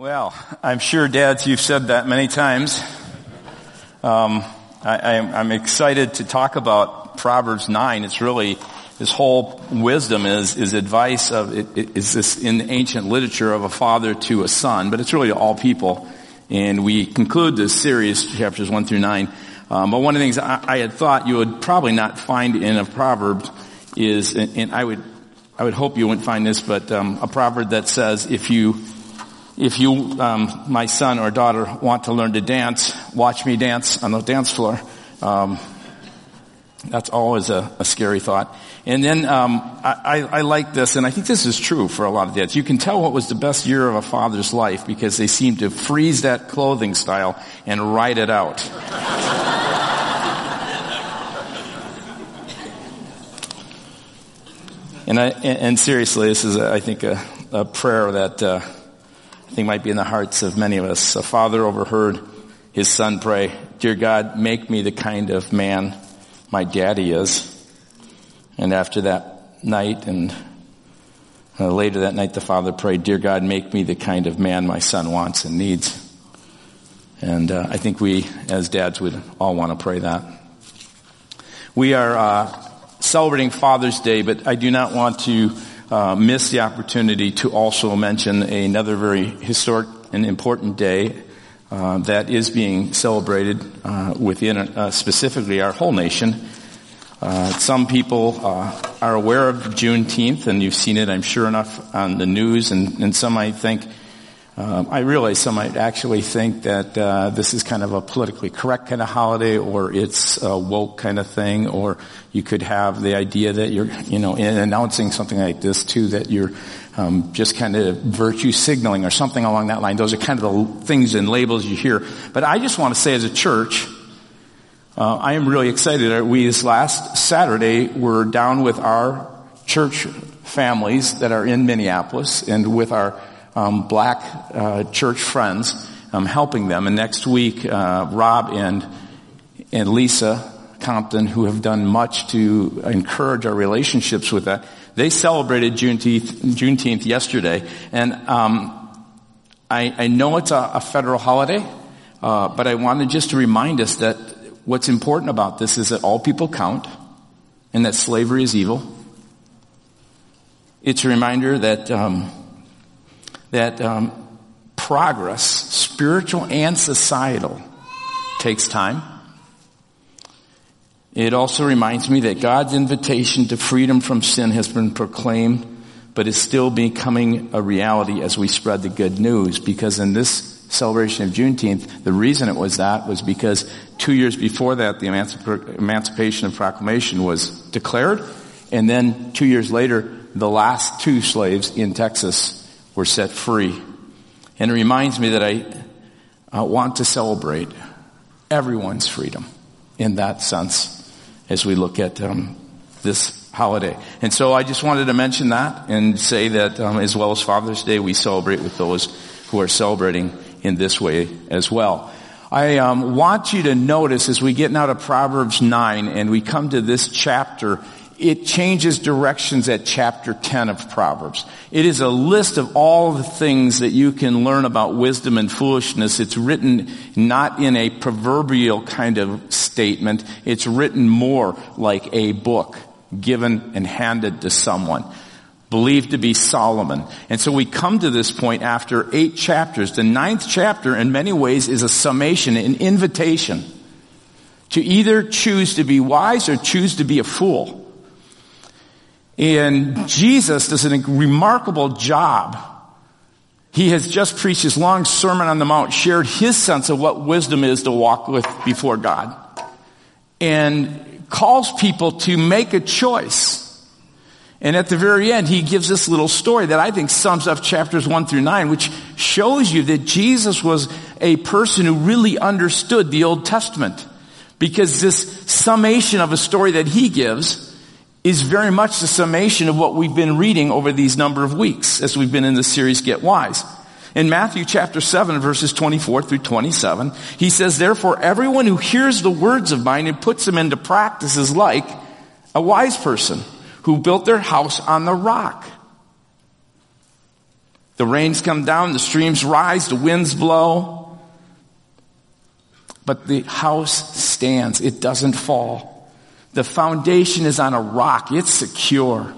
Well, I'm sure, dads, you've said that many times. Um, I, am excited to talk about Proverbs 9. It's really, this whole wisdom is, is advice of, is this in ancient literature of a father to a son, but it's really to all people. And we conclude this series, chapters 1 through 9. Um, but one of the things I, I, had thought you would probably not find in a proverb is, and I would, I would hope you wouldn't find this, but um, a proverb that says, if you if you, um, my son or daughter, want to learn to dance, watch me dance on the dance floor. Um, that's always a, a, scary thought. And then um, I, I, like this, and I think this is true for a lot of dads. You can tell what was the best year of a father's life because they seem to freeze that clothing style and ride it out. and I and seriously, this is I think a, a prayer that. Uh, I think might be in the hearts of many of us. A father overheard his son pray, Dear God, make me the kind of man my daddy is. And after that night and uh, later that night, the father prayed, Dear God, make me the kind of man my son wants and needs. And uh, I think we, as dads, would all want to pray that. We are uh, celebrating Father's Day, but I do not want to uh, miss the opportunity to also mention another very historic and important day uh, that is being celebrated uh, within uh, specifically our whole nation. Uh, some people uh, are aware of Juneteenth, and you've seen it, I'm sure enough, on the news, and, and some might think um, I realize some might actually think that uh, this is kind of a politically correct kind of holiday, or it's a woke kind of thing, or you could have the idea that you're, you know, in announcing something like this too, that you're um, just kind of virtue signaling or something along that line. Those are kind of the things and labels you hear. But I just want to say, as a church, uh, I am really excited. We this last Saturday were down with our church families that are in Minneapolis and with our um, black uh, church friends, um, helping them. And next week, uh, Rob and and Lisa Compton, who have done much to encourage our relationships with that, they celebrated Juneteenth, Juneteenth yesterday, and um, I, I, know it's a, a federal holiday, uh, but I wanted just to remind us that what's important about this is that all people count, and that slavery is evil. It's a reminder that um, that um, progress, spiritual and societal, takes time. It also reminds me that God's invitation to freedom from sin has been proclaimed, but is still becoming a reality as we spread the good news. Because in this celebration of Juneteenth, the reason it was that was because two years before that, the Emancipation and Proclamation was declared, and then two years later, the last two slaves in Texas were set free. And it reminds me that I uh, want to celebrate everyone's freedom in that sense as we look at um, this holiday. And so I just wanted to mention that and say that um, as well as Father's Day, we celebrate with those who are celebrating in this way as well. I um, want you to notice as we get out of Proverbs 9 and we come to this chapter it changes directions at chapter 10 of Proverbs. It is a list of all the things that you can learn about wisdom and foolishness. It's written not in a proverbial kind of statement. It's written more like a book given and handed to someone believed to be Solomon. And so we come to this point after eight chapters. The ninth chapter in many ways is a summation, an invitation to either choose to be wise or choose to be a fool. And Jesus does a remarkable job. He has just preached his long sermon on the mount, shared his sense of what wisdom is to walk with before God, and calls people to make a choice. And at the very end, he gives this little story that I think sums up chapters one through nine, which shows you that Jesus was a person who really understood the Old Testament. Because this summation of a story that he gives is very much the summation of what we've been reading over these number of weeks as we've been in the series Get Wise. In Matthew chapter 7 verses 24 through 27, he says, Therefore everyone who hears the words of mine and puts them into practice is like a wise person who built their house on the rock. The rains come down, the streams rise, the winds blow. But the house stands. It doesn't fall. The foundation is on a rock. It's secure.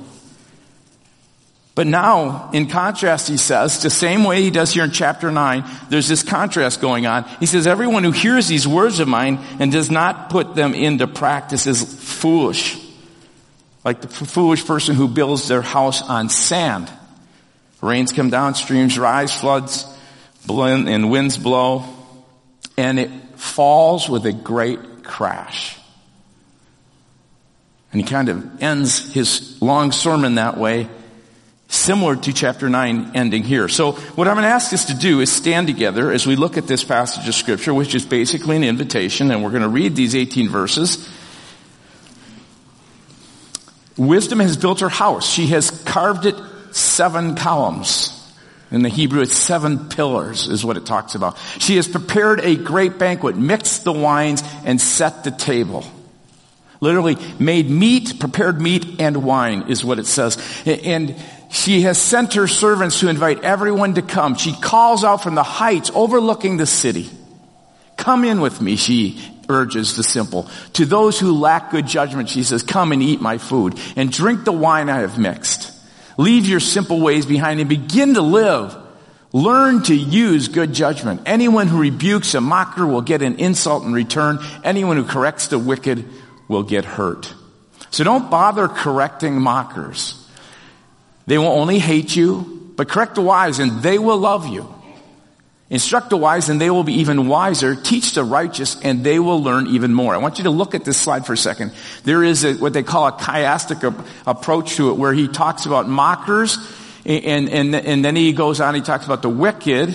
But now, in contrast, he says, the same way he does here in chapter 9, there's this contrast going on. He says, everyone who hears these words of mine and does not put them into practice is foolish. Like the foolish person who builds their house on sand. Rains come down, streams rise, floods blend, and winds blow, and it falls with a great crash. And he kind of ends his long sermon that way similar to chapter 9 ending here. So what I'm going to ask us to do is stand together as we look at this passage of scripture, which is basically an invitation, and we're going to read these 18 verses. Wisdom has built her house. She has carved it seven columns. In the Hebrew, it's seven pillars is what it talks about. She has prepared a great banquet, mixed the wines, and set the table. Literally made meat, prepared meat and wine is what it says. And she has sent her servants to invite everyone to come. She calls out from the heights overlooking the city. Come in with me, she urges the simple. To those who lack good judgment, she says, come and eat my food and drink the wine I have mixed. Leave your simple ways behind and begin to live. Learn to use good judgment. Anyone who rebukes a mocker will get an insult in return. Anyone who corrects the wicked will get hurt. So don't bother correcting mockers. They will only hate you, but correct the wise and they will love you. Instruct the wise and they will be even wiser. Teach the righteous and they will learn even more. I want you to look at this slide for a second. There is a, what they call a chiastic approach to it where he talks about mockers and, and, and then he goes on, he talks about the wicked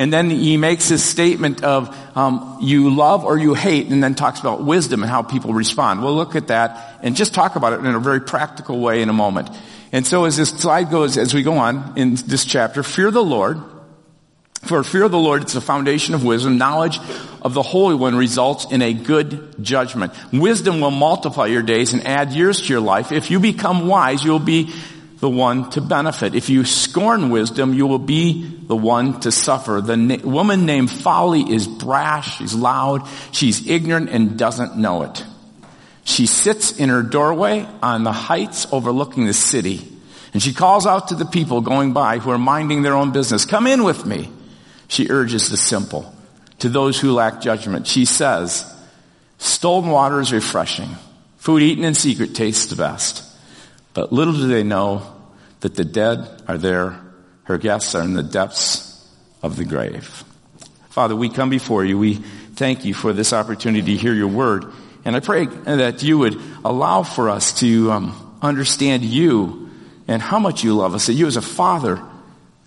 and then he makes his statement of um, you love or you hate, and then talks about wisdom and how people respond. We'll look at that and just talk about it in a very practical way in a moment. And so as this slide goes, as we go on in this chapter, fear the Lord. For fear of the Lord, it's the foundation of wisdom. Knowledge of the Holy One results in a good judgment. Wisdom will multiply your days and add years to your life. If you become wise, you'll be the one to benefit. If you scorn wisdom, you will be the one to suffer. The na- woman named Folly is brash, she's loud, she's ignorant and doesn't know it. She sits in her doorway on the heights overlooking the city. And she calls out to the people going by who are minding their own business, come in with me. She urges the simple. To those who lack judgment, she says, stolen water is refreshing. Food eaten in secret tastes the best. But little do they know that the dead are there. Her guests are in the depths of the grave. Father, we come before you. We thank you for this opportunity to hear your word. And I pray that you would allow for us to um, understand you and how much you love us, that you as a father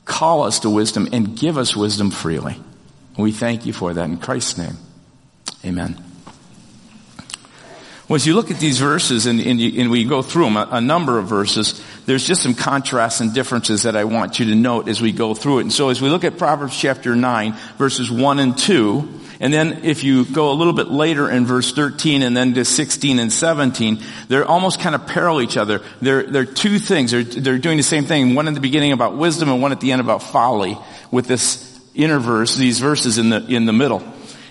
call us to wisdom and give us wisdom freely. we thank you for that in Christ's name. Amen. Well, as you look at these verses and, and, you, and we go through them, a, a, number of verses, there's just some contrasts and differences that I want you to note as we go through it. And so as we look at Proverbs chapter 9, verses 1 and 2, and then if you go a little bit later in verse 13 and then to 16 and 17, they're almost kind of parallel each other. They're, they're two things. They're, they're doing the same thing. One in the beginning about wisdom and one at the end about folly with this inner verse, these verses in the, in the middle.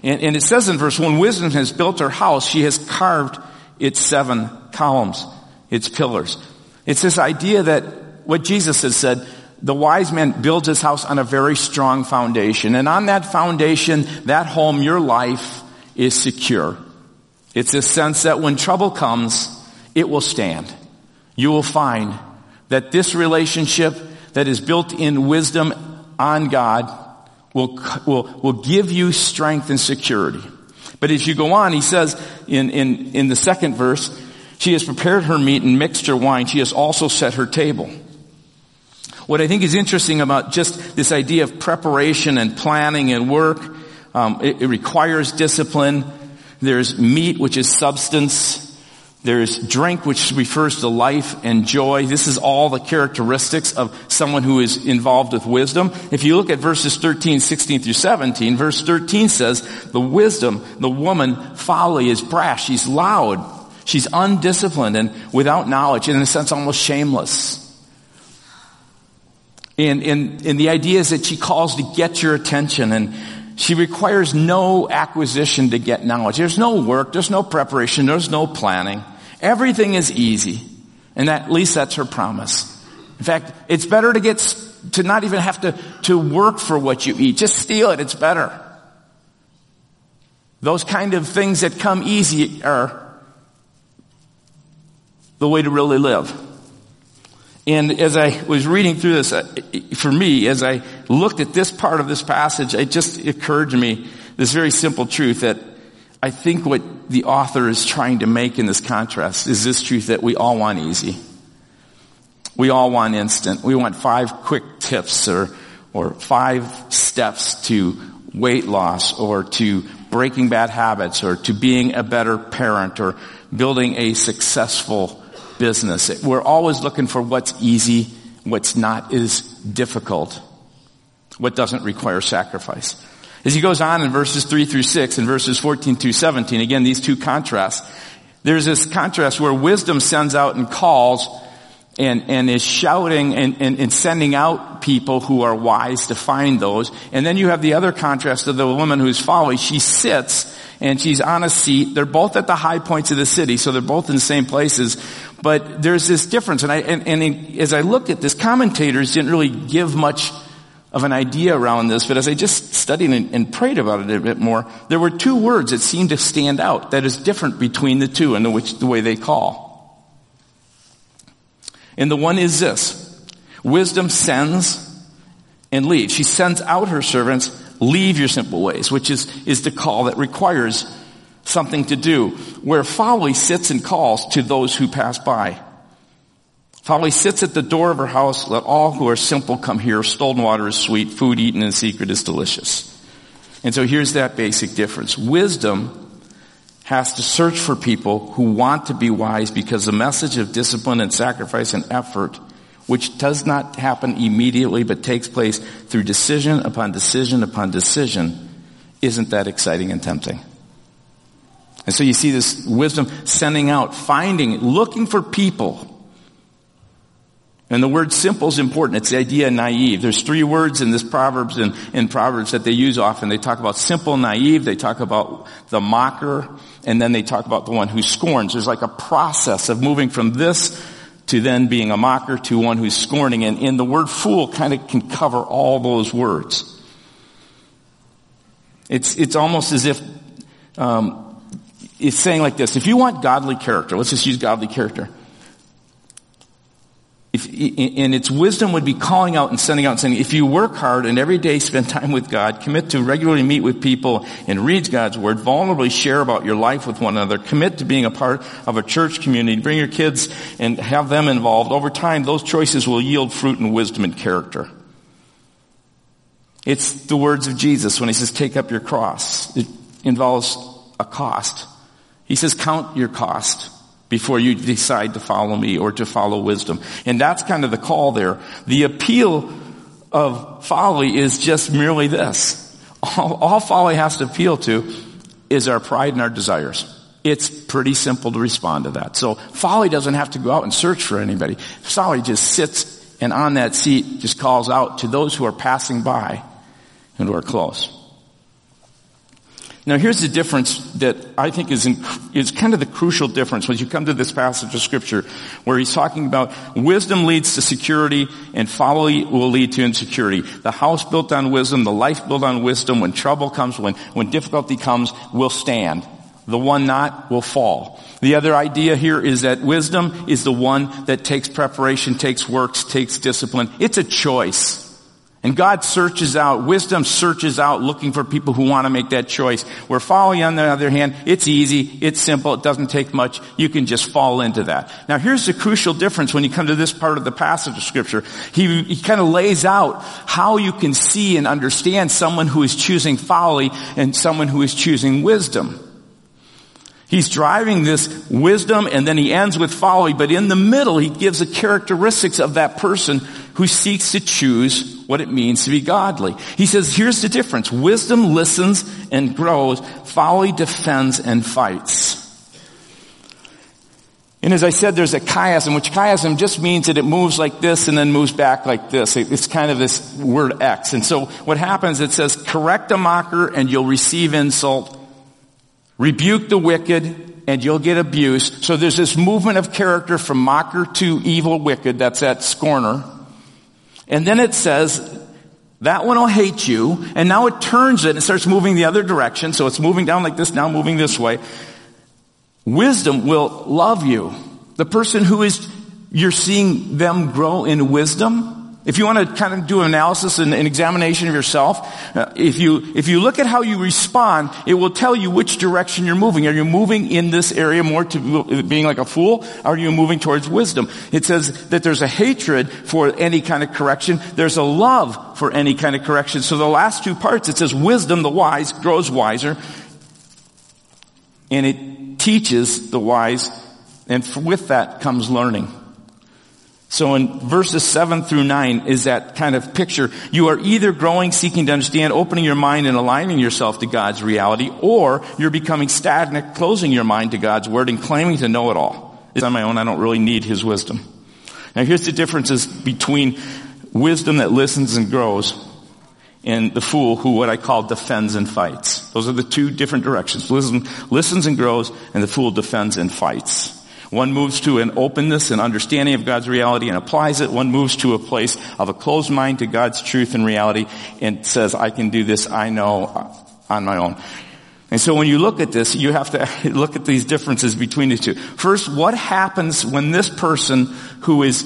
And, and it says in verse 1, wisdom has built her house. She has carved its seven columns, its pillars. It's this idea that what Jesus has said, the wise man builds his house on a very strong foundation. And on that foundation, that home, your life, is secure. It's a sense that when trouble comes, it will stand. You will find that this relationship that is built in wisdom on God will, will, will give you strength and security. But as you go on, he says in, in, in the second verse, she has prepared her meat and mixed her wine. She has also set her table. What I think is interesting about just this idea of preparation and planning and work, um, it, it requires discipline. There's meat, which is substance. There's drink, which refers to life and joy. This is all the characteristics of someone who is involved with wisdom. If you look at verses 13, 16 through 17, verse 13 says, the wisdom, the woman, folly is brash. She's loud. She's undisciplined and without knowledge, and in a sense almost shameless. And, and, and the idea is that she calls to get your attention and she requires no acquisition to get knowledge. There's no work, there's no preparation, there's no planning. Everything is easy. And that, at least that's her promise. In fact, it's better to get, to not even have to, to work for what you eat. Just steal it, it's better. Those kind of things that come easy are the way to really live. And as I was reading through this, uh, for me, as I looked at this part of this passage, it just occurred to me this very simple truth that I think what the author is trying to make in this contrast is this truth that we all want easy. We all want instant. We want five quick tips or, or five steps to weight loss or to breaking bad habits or to being a better parent or building a successful business. We're always looking for what's easy, what's not is difficult, what doesn't require sacrifice. As he goes on in verses 3 through 6 and verses 14 through 17, again, these two contrasts, there's this contrast where wisdom sends out and calls and, and is shouting and, and, and, sending out people who are wise to find those. And then you have the other contrast of the woman who's folly. She sits and she's on a seat. They're both at the high points of the city, so they're both in the same places. But there's this difference. And I, and, and as I looked at this, commentators didn't really give much of an idea around this, but as I just studied and, and, prayed about it a bit more, there were two words that seemed to stand out that is different between the two and the, which, the way they call. And the one is this. Wisdom sends and leaves. She sends out her servants, leave your simple ways, which is, is the call that requires something to do. Where folly sits and calls to those who pass by. Folly sits at the door of her house, let all who are simple come here. Stolen water is sweet, food eaten in secret is delicious. And so here's that basic difference. Wisdom has to search for people who want to be wise because the message of discipline and sacrifice and effort, which does not happen immediately but takes place through decision upon decision upon decision, isn't that exciting and tempting. And so you see this wisdom sending out, finding, looking for people and the word simple is important. It's the idea naive. There's three words in this Proverbs and in Proverbs that they use often. They talk about simple, naive. They talk about the mocker. And then they talk about the one who scorns. There's like a process of moving from this to then being a mocker to one who's scorning. And, and the word fool kind of can cover all those words. It's, it's almost as if, um, it's saying like this. If you want godly character, let's just use godly character if, and its wisdom would be calling out and sending out and saying, if you work hard and every day spend time with God, commit to regularly meet with people and read God's Word, vulnerably share about your life with one another, commit to being a part of a church community, bring your kids and have them involved, over time those choices will yield fruit and wisdom and character. It's the words of Jesus when he says, take up your cross. It involves a cost. He says, count your cost before you decide to follow me or to follow wisdom. And that's kind of the call there. The appeal of folly is just merely this. All, all folly has to appeal to is our pride and our desires. It's pretty simple to respond to that. So folly doesn't have to go out and search for anybody. Folly just sits and on that seat just calls out to those who are passing by and who are close. Now here's the difference that I think is, in, is kind of the crucial difference when you come to this passage of scripture where he's talking about wisdom leads to security and folly will lead to insecurity. The house built on wisdom, the life built on wisdom, when trouble comes, when, when difficulty comes, will stand. The one not will fall. The other idea here is that wisdom is the one that takes preparation, takes works, takes discipline. It's a choice. And God searches out, wisdom searches out looking for people who want to make that choice. Where folly on the other hand, it's easy, it's simple, it doesn't take much, you can just fall into that. Now here's the crucial difference when you come to this part of the passage of scripture. He, he kind of lays out how you can see and understand someone who is choosing folly and someone who is choosing wisdom. He's driving this wisdom and then he ends with folly, but in the middle he gives the characteristics of that person who seeks to choose what it means to be godly. He says, here's the difference. Wisdom listens and grows. Folly defends and fights. And as I said, there's a chiasm, which chiasm just means that it moves like this and then moves back like this. It's kind of this word X. And so what happens, it says, correct a mocker and you'll receive insult. Rebuke the wicked and you'll get abuse. So there's this movement of character from mocker to evil wicked. That's that scorner. And then it says, that one will hate you. And now it turns it and starts moving the other direction. So it's moving down like this, now moving this way. Wisdom will love you. The person who is, you're seeing them grow in wisdom. If you want to kind of do an analysis and an examination of yourself, uh, if you, if you look at how you respond, it will tell you which direction you're moving. Are you moving in this area more to being like a fool? Or are you moving towards wisdom? It says that there's a hatred for any kind of correction. There's a love for any kind of correction. So the last two parts, it says wisdom, the wise, grows wiser. And it teaches the wise, and with that comes learning. So in verses 7 through 9 is that kind of picture. You are either growing, seeking to understand, opening your mind and aligning yourself to God's reality, or you're becoming stagnant, closing your mind to God's word and claiming to know it all. It's on my own, I don't really need his wisdom. Now here's the differences between wisdom that listens and grows and the fool who what I call defends and fights. Those are the two different directions. Wisdom listens and grows and the fool defends and fights. One moves to an openness and understanding of God's reality and applies it. One moves to a place of a closed mind to God's truth and reality and says, I can do this, I know uh, on my own. And so when you look at this, you have to look at these differences between the two. First, what happens when this person who is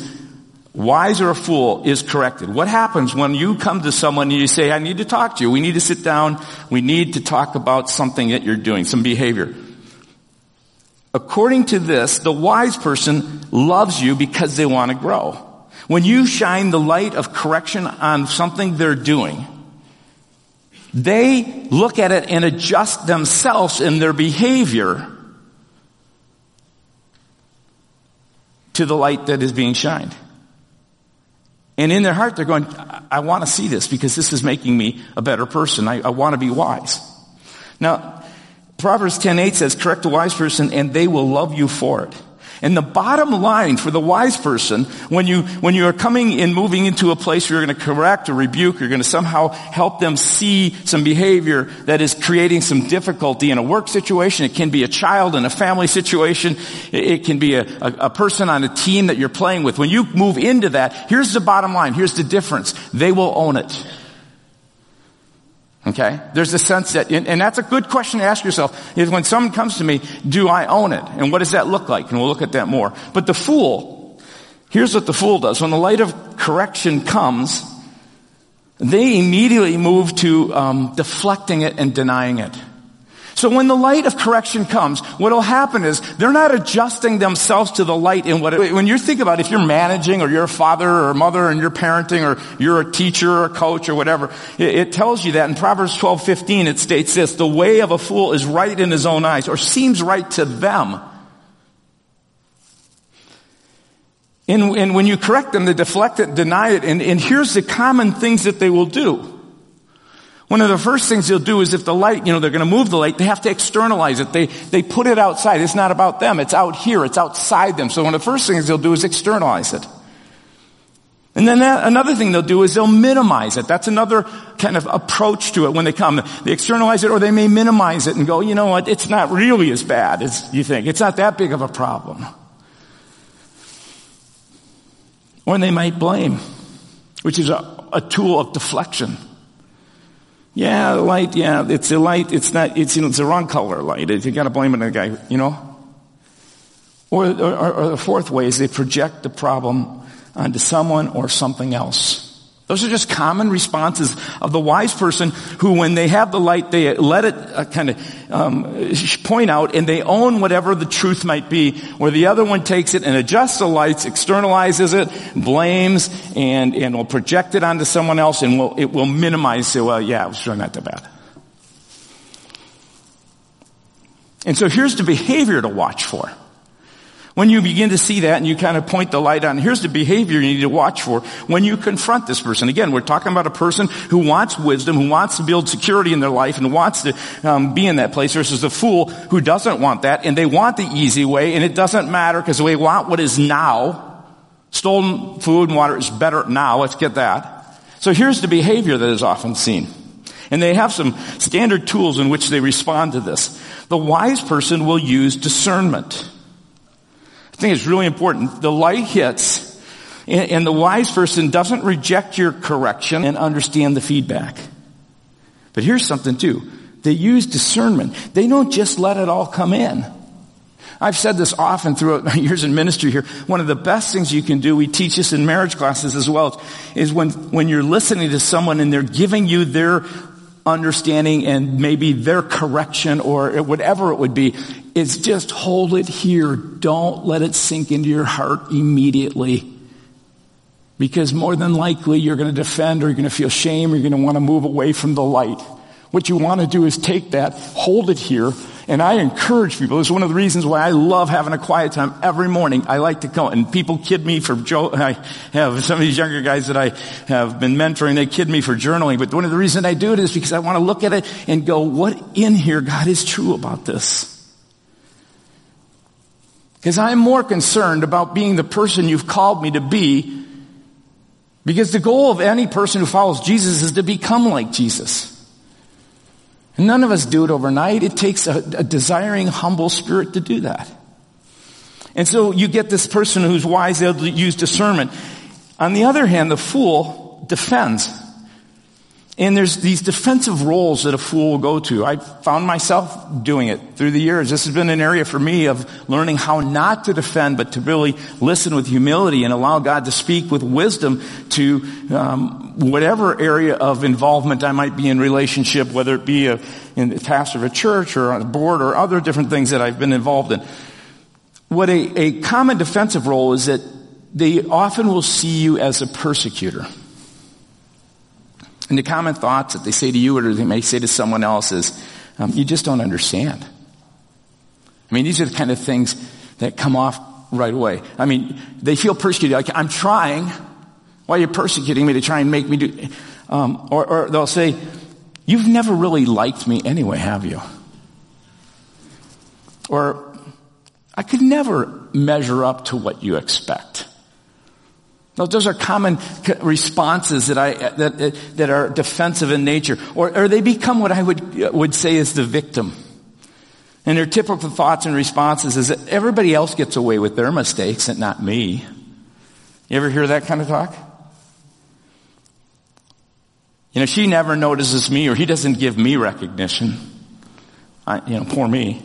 wise or a fool is corrected. What happens when you come to someone and you say, I need to talk to you. We need to sit down. We need to talk about something that you're doing, some behavior. According to this, the wise person loves you because they want to grow. When you shine the light of correction on something they're doing, they look at it and adjust themselves in their behavior to the light that is being shined. And in their heart, they're going, I want to see this because this is making me a better person. I, I want to be wise. Now, Proverbs 10:8 says, correct a wise person and they will love you for it. And the bottom line for the wise person, when you, when you are coming and moving into a place where you're going to correct or rebuke, you're going to somehow help them see some behavior that is creating some difficulty in a work situation. It can be a child in a family situation. It can be a, a, a person on a team that you're playing with. When you move into that, here's the bottom line. Here's the difference. They will own it. Okay? There's a sense that, and that's a good question to ask yourself, is when someone comes to me, do I own it? And what does that look like? And we'll look at that more. But the fool, here's what the fool does. When the light of correction comes, they immediately move to um, deflecting it and denying it. So when the light of correction comes, what will happen is they're not adjusting themselves to the light in what it, when you think about if you're managing or you're a father or a mother and you're parenting or you're a teacher or a coach or whatever, it, it tells you that in Proverbs 12, 15 it states this, the way of a fool is right in his own eyes or seems right to them. And, and when you correct them, they deflect it, deny it, and, and here's the common things that they will do. One of the first things they'll do is if the light, you know, they're going to move the light, they have to externalize it. They, they put it outside. It's not about them. It's out here. It's outside them. So one of the first things they'll do is externalize it. And then that, another thing they'll do is they'll minimize it. That's another kind of approach to it when they come. They externalize it or they may minimize it and go, you know what, it's not really as bad as you think. It's not that big of a problem. Or they might blame, which is a, a tool of deflection. Yeah, the light, yeah, it's a light, it's not, it's, you know, it's the wrong color light. You gotta blame it on the guy, you know? Or, or, or the fourth way is they project the problem onto someone or something else. Those are just common responses of the wise person who, when they have the light, they let it uh, kind of um, point out, and they own whatever the truth might be. Where the other one takes it and adjusts the lights, externalizes it, blames, and and will project it onto someone else, and will it will minimize. Say, well, yeah, it was really not that bad. And so here's the behavior to watch for. When you begin to see that and you kind of point the light on, here's the behavior you need to watch for when you confront this person. Again, we're talking about a person who wants wisdom, who wants to build security in their life and wants to um, be in that place versus the fool who doesn't want that and they want the easy way and it doesn't matter because they want what is now. Stolen food and water is better now. Let's get that. So here's the behavior that is often seen. And they have some standard tools in which they respond to this. The wise person will use discernment. I think it's really important. The light hits and, the wise person doesn't reject your correction and understand the feedback. But here's something too. They use discernment. They don't just let it all come in. I've said this often throughout my years in ministry here. One of the best things you can do, we teach this in marriage classes as well, is when, when you're listening to someone and they're giving you their understanding and maybe their correction or whatever it would be, is just hold it here. Don't let it sink into your heart immediately. Because more than likely you're going to defend or you're going to feel shame or you're going to want to move away from the light. What you want to do is take that, hold it here, and I encourage people. Is one of the reasons why I love having a quiet time every morning. I like to go, and people kid me for Joe. I have some of these younger guys that I have been mentoring. They kid me for journaling, but one of the reasons I do it is because I want to look at it and go, what in here, God, is true about this? Because I'm more concerned about being the person you've called me to be because the goal of any person who follows Jesus is to become like Jesus. None of us do it overnight. It takes a, a desiring, humble spirit to do that. And so you get this person who's wise, they'll use discernment. On the other hand, the fool defends. And there's these defensive roles that a fool will go to. I found myself doing it through the years. This has been an area for me of learning how not to defend, but to really listen with humility and allow God to speak with wisdom to um, whatever area of involvement I might be in relationship, whether it be a, in the pastor of a church or on a board or other different things that I've been involved in. What a, a common defensive role is that they often will see you as a persecutor. And the common thoughts that they say to you or they may say to someone else is, um, you just don't understand. I mean, these are the kind of things that come off right away. I mean, they feel persecuted. Like, I'm trying. Why are you persecuting me to try and make me do, um, or, or they'll say, you've never really liked me anyway, have you? Or, I could never measure up to what you expect. Those are common responses that I, that, that are defensive in nature. Or, or they become what I would, would say is the victim. And their typical thoughts and responses is that everybody else gets away with their mistakes and not me. You ever hear that kind of talk? You know, she never notices me or he doesn't give me recognition. I, you know, poor me.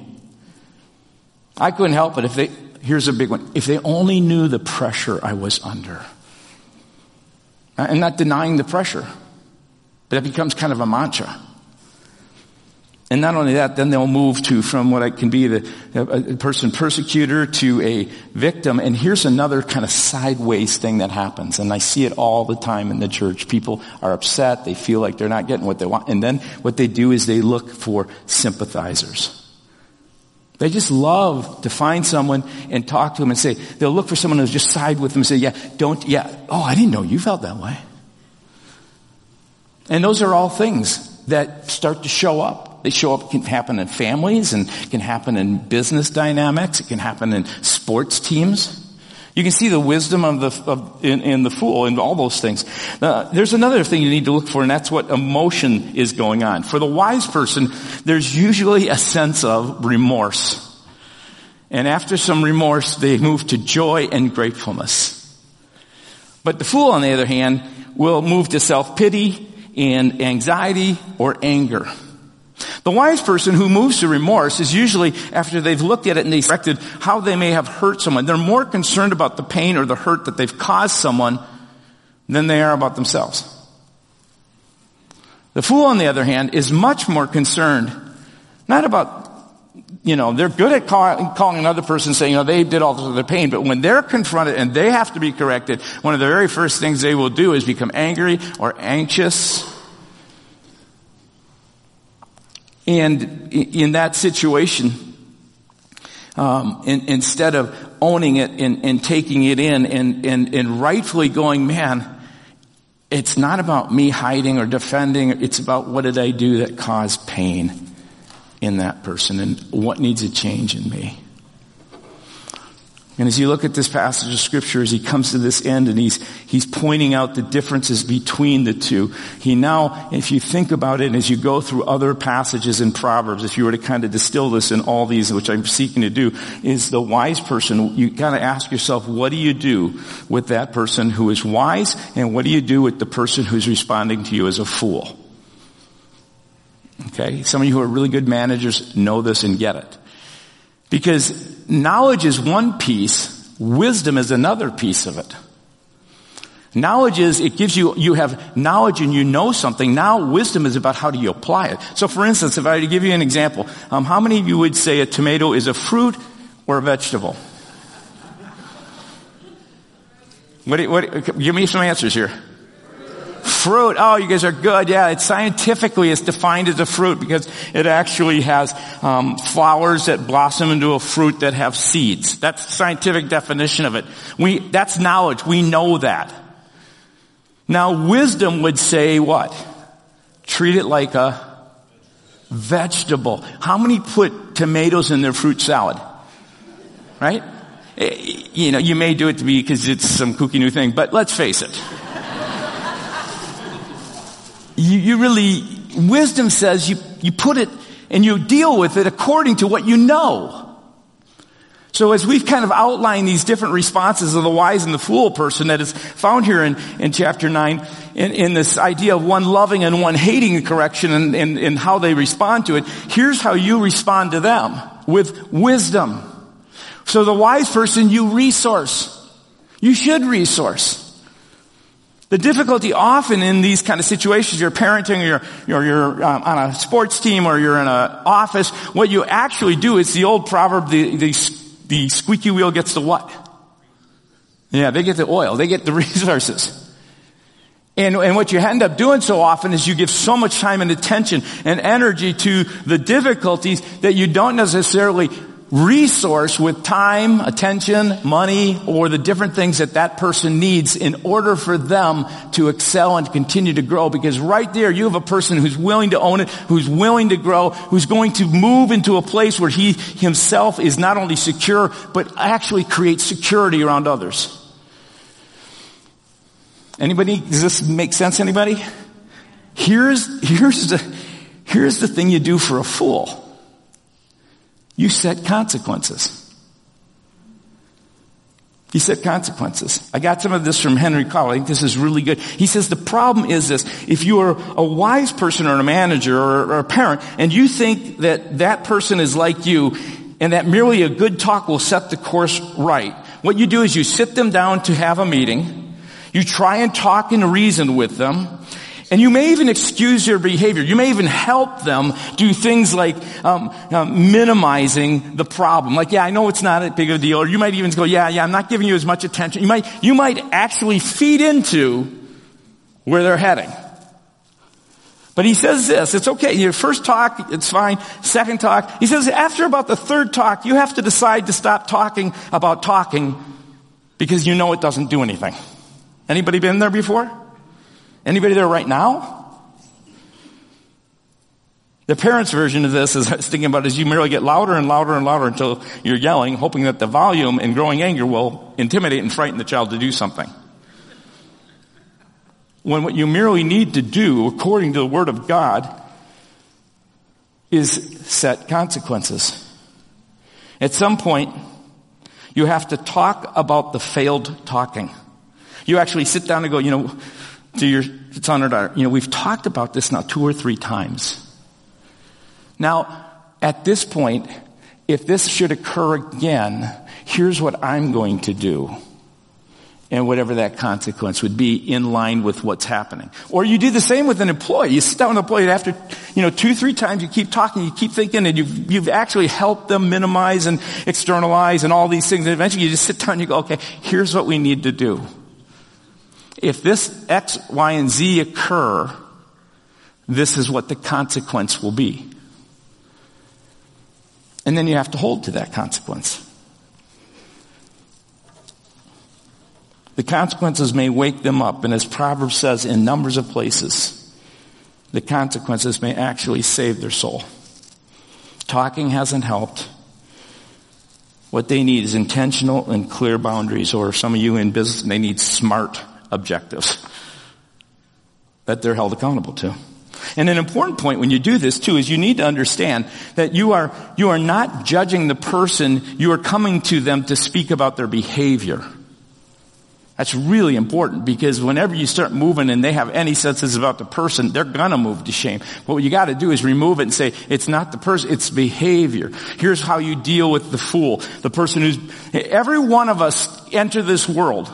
I couldn't help it if they, here's a big one, if they only knew the pressure I was under. I'm not denying the pressure, but it becomes kind of a mantra. And not only that, then they'll move to from what I can be the a person persecutor to a victim. And here's another kind of sideways thing that happens. And I see it all the time in the church. People are upset. They feel like they're not getting what they want. And then what they do is they look for sympathizers. They just love to find someone and talk to them and say, they'll look for someone who's just side with them and say, yeah, don't, yeah, oh, I didn't know you felt that way. And those are all things that start to show up. They show up, can happen in families and can happen in business dynamics. It can happen in sports teams. You can see the wisdom of the, of, in, in, the fool in all those things. There's another thing you need to look for, and that's what emotion is going on. For the wise person, there's usually a sense of remorse. And after some remorse, they move to joy and gratefulness. But the fool, on the other hand, will move to self-pity and anxiety or anger. The wise person who moves to remorse is usually after they've looked at it and they've corrected how they may have hurt someone. They're more concerned about the pain or the hurt that they've caused someone than they are about themselves. The fool, on the other hand, is much more concerned not about, you know, they're good at call, calling another person saying, you know, they did all the pain, but when they're confronted and they have to be corrected, one of the very first things they will do is become angry or anxious And in that situation, Um, in, instead of owning it and, and taking it in and, and, and rightfully going, man, it's not about me hiding or defending. It's about what did I do that caused pain in that person and what needs to change in me. And as you look at this passage of scripture, as he comes to this end and he's, he's pointing out the differences between the two, he now, if you think about it, as you go through other passages in Proverbs, if you were to kind of distill this in all these, which I'm seeking to do, is the wise person, you gotta ask yourself, what do you do with that person who is wise, and what do you do with the person who's responding to you as a fool? Okay? Some of you who are really good managers know this and get it. Because knowledge is one piece, wisdom is another piece of it. Knowledge is, it gives you, you have knowledge and you know something. Now wisdom is about how do you apply it. So for instance, if I were to give you an example, um, how many of you would say a tomato is a fruit or a vegetable? What, what, give me some answers here. Fruit. Oh, you guys are good. Yeah, it's scientifically it's defined as a fruit because it actually has um, flowers that blossom into a fruit that have seeds. That's the scientific definition of it. We that's knowledge. We know that. Now, wisdom would say what? Treat it like a vegetable. How many put tomatoes in their fruit salad? Right? Eh, you know, you may do it to be because it's some kooky new thing, but let's face it you, you really, wisdom says you, you put it and you deal with it according to what you know. So as we've kind of outlined these different responses of the wise and the fool person that is found here in, in chapter 9, in, in this idea of one loving and one hating correction and, and, and how they respond to it, here's how you respond to them. With wisdom. So the wise person you resource. You should resource. The difficulty often in these kind of situations, you're parenting, or you're, you're, um, on a sports team, or you're in an office, what you actually do is the old proverb, the, the, the squeaky wheel gets the what? Yeah, they get the oil, they get the resources. And, and what you end up doing so often is you give so much time and attention and energy to the difficulties that you don't necessarily resource with time, attention, money, or the different things that that person needs in order for them to excel and continue to grow. Because right there, you have a person who's willing to own it, who's willing to grow, who's going to move into a place where he himself is not only secure, but actually creates security around others. Anybody? Does this make sense? Anybody? Here's, here's the, here's the thing you do for a fool. You set consequences. He set consequences. I got some of this from Henry Cloud. I think this is really good. He says the problem is this. If you are a wise person or a manager or a parent and you think that that person is like you and that merely a good talk will set the course right, what you do is you sit them down to have a meeting. You try and talk and reason with them. And you may even excuse your behavior. You may even help them do things like um, um, minimizing the problem. Like, yeah, I know it's not a big of a deal. Or you might even go, yeah, yeah, I'm not giving you as much attention. You might, you might actually feed into where they're heading. But he says this, it's okay. Your first talk, it's fine. Second talk, he says after about the third talk, you have to decide to stop talking about talking because you know it doesn't do anything. Anybody been there before? Anybody there right now? The parents' version of this, as I was thinking about, is you merely get louder and louder and louder until you're yelling, hoping that the volume and growing anger will intimidate and frighten the child to do something. When what you merely need to do, according to the Word of God, is set consequences. At some point, you have to talk about the failed talking. You actually sit down and go, you know, to your son or daughter, you know, we've talked about this now two or three times. Now, at this point, if this should occur again, here's what I'm going to do. And whatever that consequence would be in line with what's happening. Or you do the same with an employee. You sit down with an employee after, you know, two, three times you keep talking, you keep thinking, and you've, you've actually helped them minimize and externalize and all these things. And eventually you just sit down and you go, okay, here's what we need to do if this X, Y, and Z occur, this is what the consequence will be. And then you have to hold to that consequence. The consequences may wake them up, and as Proverbs says in numbers of places, the consequences may actually save their soul. Talking hasn't helped. What they need is intentional and clear boundaries, or some of you in business, they need smart objectives that they're held accountable to. And an important point when you do this too is you need to understand that you are, you are not judging the person, you are coming to them to speak about their behavior. That's really important because whenever you start moving and they have any senses about the person, they're gonna move to shame. But what you gotta do is remove it and say, it's not the person, it's behavior. Here's how you deal with the fool. The person who's, every one of us enter this world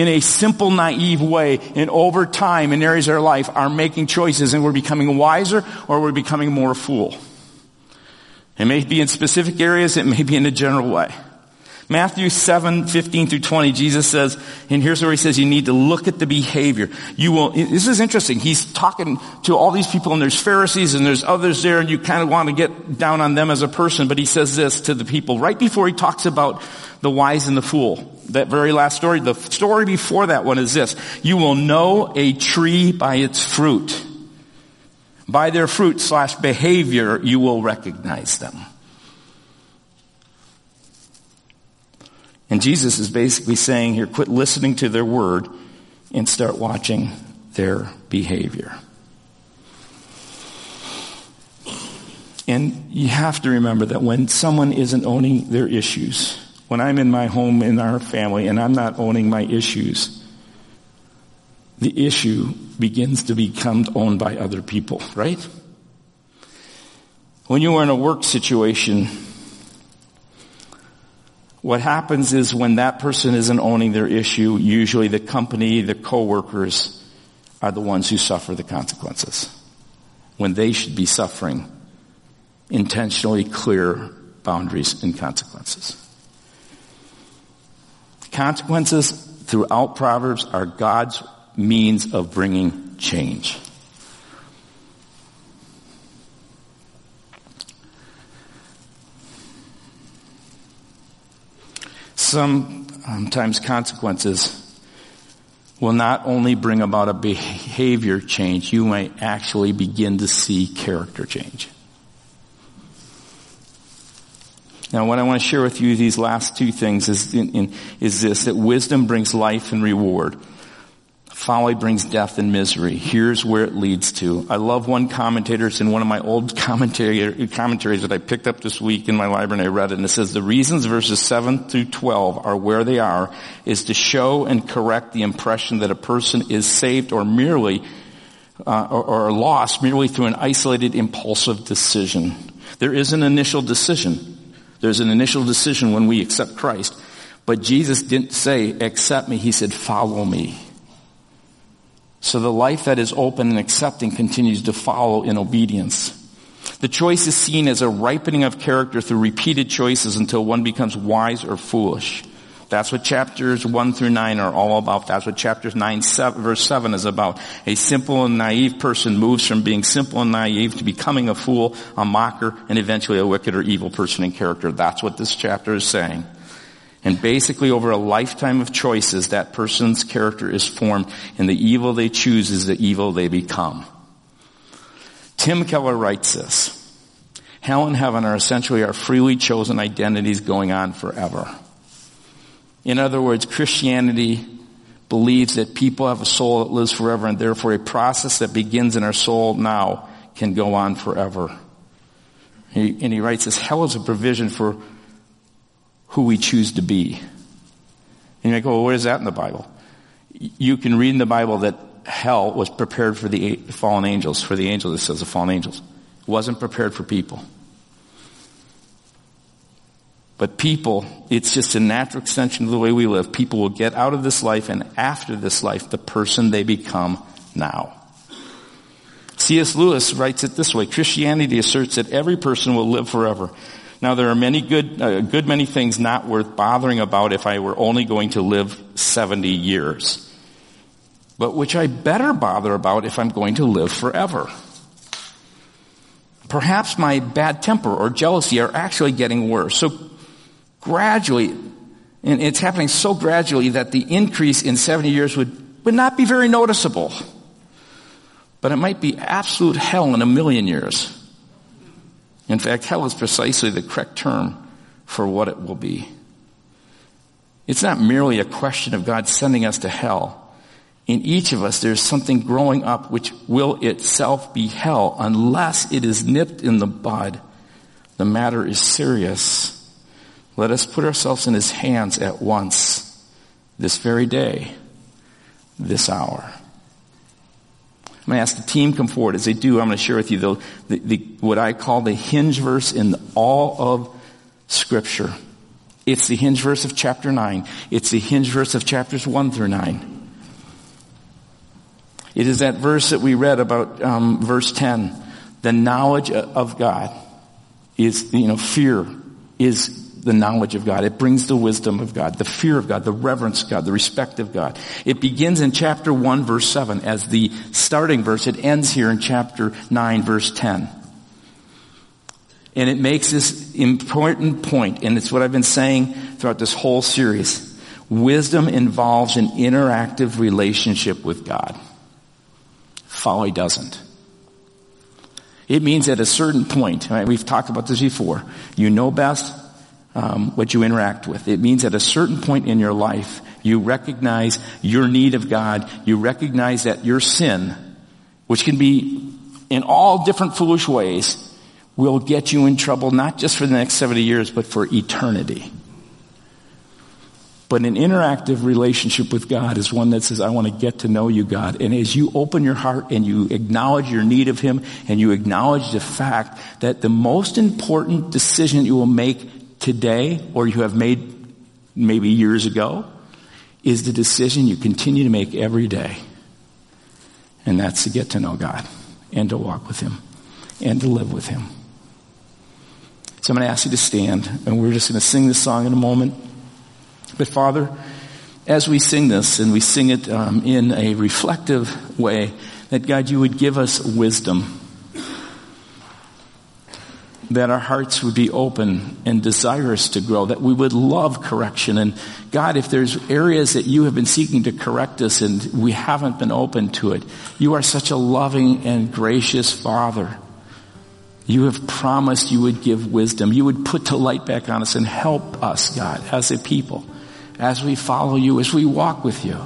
in a simple, naive way, and over time in areas of our life are making choices and we're becoming wiser or we're becoming more a fool. It may be in specific areas, it may be in a general way. Matthew 7, 15 through 20, Jesus says, and here's where he says you need to look at the behavior. You will, this is interesting. He's talking to all these people and there's Pharisees and there's others there and you kind of want to get down on them as a person, but he says this to the people right before he talks about the wise and the fool. That very last story, the story before that one is this. You will know a tree by its fruit. By their fruit slash behavior, you will recognize them. And Jesus is basically saying here, quit listening to their word and start watching their behavior. And you have to remember that when someone isn't owning their issues, when I'm in my home in our family and I'm not owning my issues, the issue begins to become owned by other people, right? When you are in a work situation, what happens is when that person isn't owning their issue, usually the company, the coworkers are the ones who suffer the consequences. When they should be suffering intentionally clear boundaries and consequences. Consequences throughout Proverbs are God's means of bringing change. sometimes consequences will not only bring about a behavior change, you might actually begin to see character change. Now what I want to share with you these last two things is, in, in, is this, that wisdom brings life and reward. Folly brings death and misery. Here's where it leads to. I love one commentator. It's in one of my old commentaries that I picked up this week in my library and I read it. And it says the reasons verses 7 through 12 are where they are is to show and correct the impression that a person is saved or merely uh, or, or lost merely through an isolated impulsive decision. There is an initial decision. There's an initial decision when we accept Christ. But Jesus didn't say, accept me. He said, follow me. So the life that is open and accepting continues to follow in obedience. The choice is seen as a ripening of character through repeated choices until one becomes wise or foolish. That's what chapters 1 through 9 are all about. That's what chapters 9, 7, verse 7 is about. A simple and naive person moves from being simple and naive to becoming a fool, a mocker, and eventually a wicked or evil person in character. That's what this chapter is saying. And basically over a lifetime of choices, that person's character is formed and the evil they choose is the evil they become. Tim Keller writes this. Hell and heaven are essentially our freely chosen identities going on forever. In other words, Christianity believes that people have a soul that lives forever and therefore a process that begins in our soul now can go on forever. And he writes this, hell is a provision for who we choose to be. And you go, well, where is that in the Bible? You can read in the Bible that hell was prepared for the fallen angels, for the angels, it says the fallen angels. It wasn't prepared for people. But people, it's just a natural extension of the way we live. People will get out of this life and after this life, the person they become now. C.S. Lewis writes it this way, Christianity asserts that every person will live forever. Now there are many good, a uh, good many things not worth bothering about if I were only going to live 70 years. But which I better bother about if I'm going to live forever. Perhaps my bad temper or jealousy are actually getting worse. So gradually, and it's happening so gradually that the increase in 70 years would, would not be very noticeable. But it might be absolute hell in a million years. In fact, hell is precisely the correct term for what it will be. It's not merely a question of God sending us to hell. In each of us, there's something growing up which will itself be hell unless it is nipped in the bud. The matter is serious. Let us put ourselves in his hands at once, this very day, this hour. I'm going to ask the team come forward. As they do, I'm going to share with you the, the, the, what I call the hinge verse in all of Scripture. It's the hinge verse of chapter 9. It's the hinge verse of chapters 1 through 9. It is that verse that we read about, um, verse 10. The knowledge of God is, you know, fear is the knowledge of God. It brings the wisdom of God, the fear of God, the reverence of God, the respect of God. It begins in chapter 1 verse 7 as the starting verse. It ends here in chapter 9 verse 10. And it makes this important point, and it's what I've been saying throughout this whole series. Wisdom involves an interactive relationship with God. Folly doesn't. It means at a certain point, right, we've talked about this before, you know best, um, what you interact with. It means at a certain point in your life, you recognize your need of God. You recognize that your sin, which can be in all different foolish ways, will get you in trouble not just for the next 70 years, but for eternity. But an interactive relationship with God is one that says, I want to get to know you, God. And as you open your heart and you acknowledge your need of Him and you acknowledge the fact that the most important decision you will make today or you have made maybe years ago is the decision you continue to make every day. And that's to get to know God and to walk with Him and to live with Him. So I'm going to ask you to stand and we're just going to sing this song in a moment. But Father, as we sing this and we sing it um, in a reflective way, that God, you would give us wisdom that our hearts would be open and desirous to grow, that we would love correction. And God, if there's areas that you have been seeking to correct us and we haven't been open to it, you are such a loving and gracious Father. You have promised you would give wisdom. You would put the light back on us and help us, God, as a people, as we follow you, as we walk with you.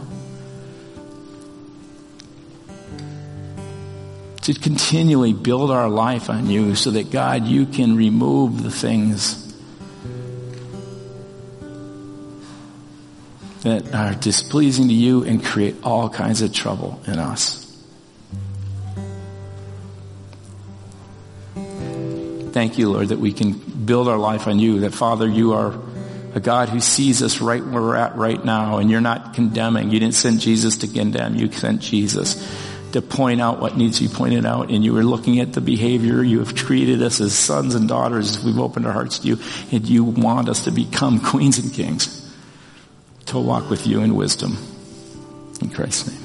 To continually build our life on you so that God, you can remove the things that are displeasing to you and create all kinds of trouble in us. Thank you, Lord, that we can build our life on you, that Father, you are a God who sees us right where we're at right now and you're not condemning. You didn't send Jesus to condemn, you sent Jesus to point out what needs to be pointed out and you are looking at the behavior. You have treated us as sons and daughters we've opened our hearts to you and you want us to become queens and kings to walk with you in wisdom. In Christ's name.